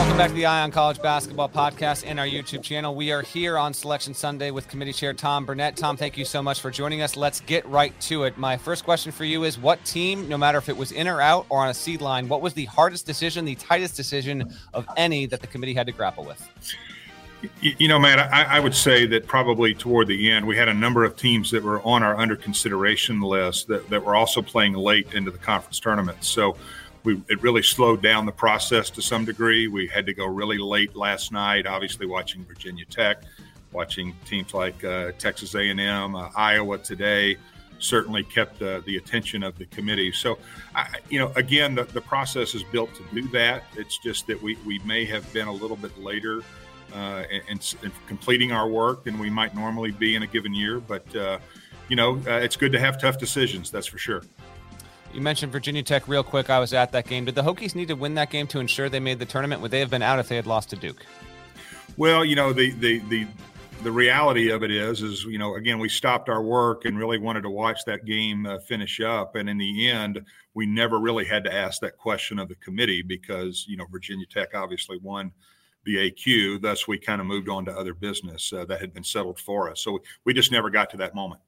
Welcome back to the Eye On College Basketball Podcast and our YouTube channel. We are here on Selection Sunday with Committee Chair Tom Burnett. Tom, thank you so much for joining us. Let's get right to it. My first question for you is What team, no matter if it was in or out or on a seed line, what was the hardest decision, the tightest decision of any that the committee had to grapple with? You know, Matt, I, I, would say that probably toward the end, we had a number of teams that were on our under consideration list that, that were also playing late into the conference tournament. So we, it really slowed down the process to some degree. We had to go really late last night, obviously watching Virginia Tech, watching teams like uh, Texas A&M, uh, Iowa today certainly kept uh, the attention of the committee. So, I, you know, again, the, the process is built to do that. It's just that we, we may have been a little bit later uh, in, in, completing our work than we might normally be in a given year. But, uh, you know, uh, it's good to have tough decisions, that's for sure. You mentioned Virginia Tech real quick. I was at that game. Did the Hokies need to win that game to ensure they made the tournament? Would they have been out if they had lost to Duke? Well, you know, the the the the reality of it is, is you know, again, we stopped our work and really wanted to watch that game uh, finish up, and in the end, we never really had to ask that question of the committee because you know Virginia Tech obviously won the AQ. Thus, we kind of moved on to other business uh, that had been settled for us. So we just never got to that moment.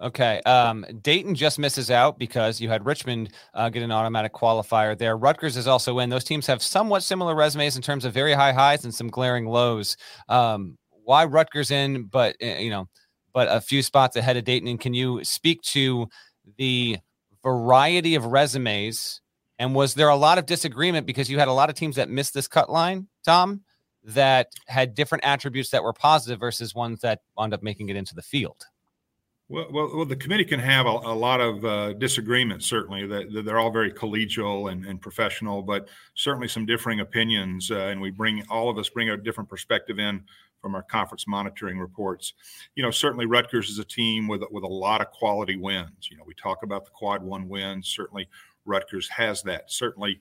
Okay. Um, Dayton just misses out because you had Richmond uh, get an automatic qualifier there. Rutgers is also in. Those teams have somewhat similar resumes in terms of very high highs and some glaring lows. Um, why Rutgers in, but eh, you know, but a few spots ahead of Dayton? And can you speak to the variety of resumes? And was there a lot of disagreement because you had a lot of teams that missed this cut line, Tom, that had different attributes that were positive versus ones that wound up making it into the field? Well, well, well, the committee can have a, a lot of uh, disagreements. Certainly, that, they're all very collegial and, and, professional, but certainly some differing opinions. Uh, and we bring all of us bring a different perspective in from our conference monitoring reports. You know, certainly Rutgers is a team with with a lot of quality wins. You know, we talk about the quad one wins. Certainly, Rutgers has that. Certainly,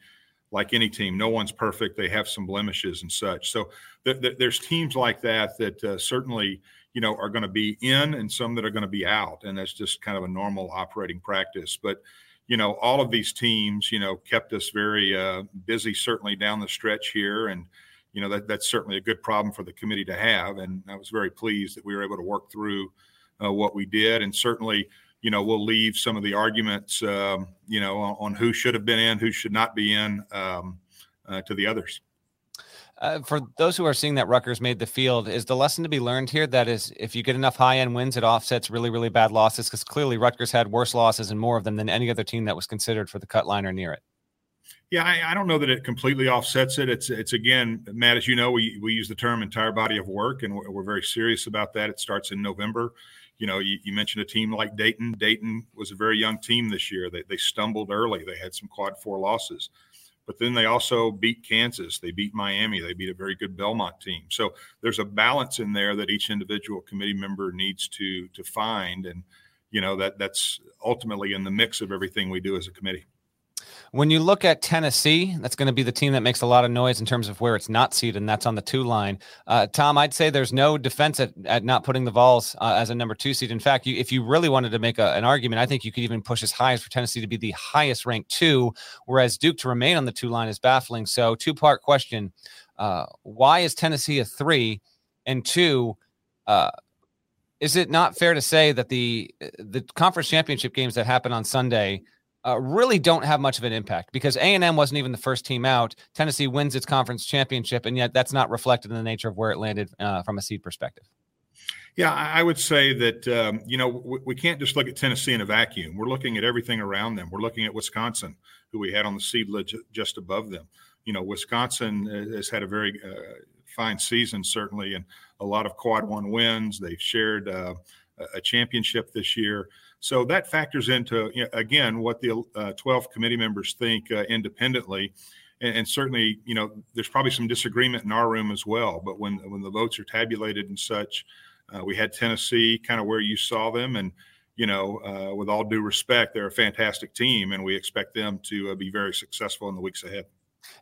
like any team, no one's perfect. They have some blemishes and such. So th- th- there's teams like that that uh, certainly you know are going to be in and some that are going to be out, and that's just kind of a normal operating practice. But you know, all of these teams, you know, kept us very uh, busy, certainly down the stretch here, and you know that that's certainly a good problem for the committee to have. And I was very pleased that we were able to work through uh, what we did, and certainly you know, we'll leave some of the arguments, um, you know, on, on, who should have been in, who should not be in, um, uh, to the others. Uh, for those who are seeing that Rutgers made the field, is the lesson to be learned here that is if you get enough high end wins, it offsets really, really bad losses? Because clearly Rutgers had worse losses and more of them than any other team that was considered for the cut line or near it. Yeah, I, I, don't know that it completely offsets it. It's it's again, Matt, as you know, we we use the term entire body of work, and we're, we're very serious about that. It starts in November you know, you, you, mentioned a team like Dayton. Dayton was a very young team this year. They, they stumbled early. They had some quad four losses, but then they also beat Kansas. They beat Miami. They beat a very good Belmont team. So there's a balance in there that each individual committee member needs to to find, and you know that that's ultimately in the mix of everything we do as a committee. When you look at Tennessee, that's going to be the team that makes a lot of noise in terms of where it's not seated, and that's on the two line. Uh, Tom, I'd say there's no defense at, at not putting the Vols uh, as a number two seed. In fact, you, if you really wanted to make a, an argument, I think you could even push as high as for Tennessee to be the highest ranked two, whereas Duke to remain on the two line is baffling. So, two part question uh, Why is Tennessee a three? And two, uh, is it not fair to say that the the conference championship games that happen on Sunday uh, really don't have much of an impact because A&M wasn't even the first team out. Tennessee wins its conference championship, and yet that's not reflected in the nature of where it landed uh, from a seed perspective. Yeah, I would say that um, you know we, we, can't just look at Tennessee in a vacuum. We're looking at everything around them. We're looking at Wisconsin, who we had on the seed list just above them. You know, Wisconsin uh, has had a very uh, fine season, certainly, and a lot of quad one wins. They've shared uh, a championship this year. So that factors into you know, again what the uh, 12 committee members think uh, independently, and, and, certainly you know there's probably some disagreement in our room as well. But when when the votes are tabulated and such, uh, we had Tennessee kind of where you saw them, and you know uh, with all due respect, they're a fantastic team, and we expect them to uh, be very successful in the weeks ahead.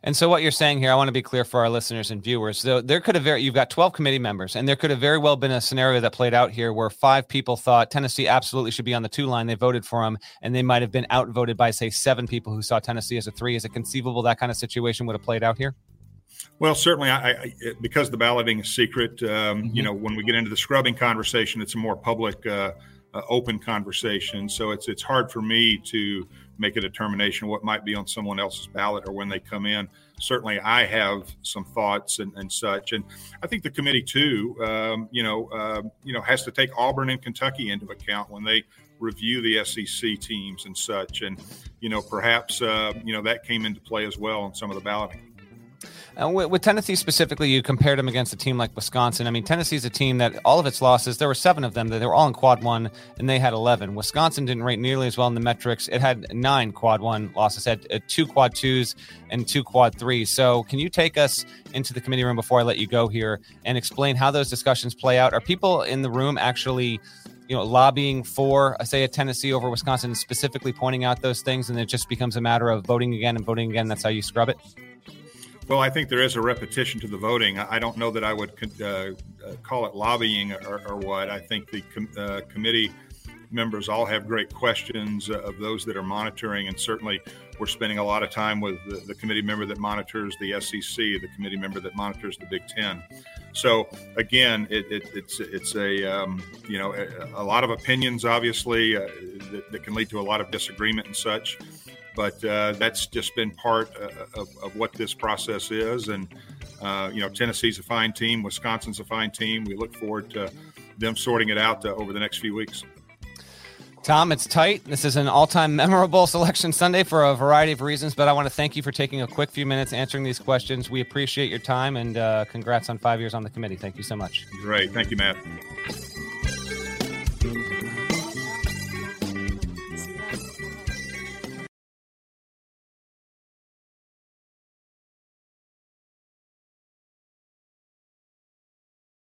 And so, what you're saying here, I want to be clear for our listeners and viewers. So, there could have very, you've got 12 committee members, and there could have very well been a scenario that played out here where five people thought Tennessee absolutely should be on the two line. They voted for him, and they might have been outvoted by, say, seven people who saw Tennessee as a three. Is it conceivable that kind of situation would have played out here? Well, certainly, I, I, because the balloting is secret. Um, mm-hmm. You know, when we get into the scrubbing conversation, it's a more public, uh, uh, open conversation. So it's it's hard for me to make a determination what might be on someone else's ballot or when they come in. Certainly, I have some thoughts and, and such, and I think the committee too. Um, you know, uh, you know, has to take Auburn and Kentucky into account when they review the SEC teams and such. And you know, perhaps uh, you know that came into play as well in some of the balloting. And with, with, Tennessee specifically, you compared them against a team like Wisconsin. I mean, Tennessee's a team that all of its losses, there were seven of them, that they were all in quad one, and they had 11. Wisconsin didn't rate nearly as well in the metrics. It had nine quad one losses, had uh, two quad twos and two quad threes. So, can you take us into the committee room before I let you go here and explain how those discussions play out? Are people in the room actually? you know, lobbying for, uh, say, a Tennessee over Wisconsin, specifically pointing out those things, and it just becomes a matter of voting again and voting again. That's how you scrub it. Well, I think there is a repetition to the voting. I don't know that I would uh, uh, call it lobbying or, or, what. I think the com- uh, committee members all have great questions uh, of those that are monitoring, and certainly we're spending a lot of time with the, the, committee member that monitors the SEC, the committee member that monitors the Big Ten. So again, it, it, it's it's a um, you know a, a, lot of opinions, obviously, uh, that, that, can lead to a lot of disagreement and such but uh, that's just been part uh, of, of, what this process is. And uh, you know, Tennessee's a fine team, Wisconsin's a fine team. We look forward to them sorting it out uh, over the next few weeks. Tom, it's tight. This is an all time memorable selection Sunday for a variety of reasons, but I want to thank you for taking a quick few minutes answering these questions. We appreciate your time and uh, congrats on five years on the committee. Thank you so much. Great. Thank you, Matt.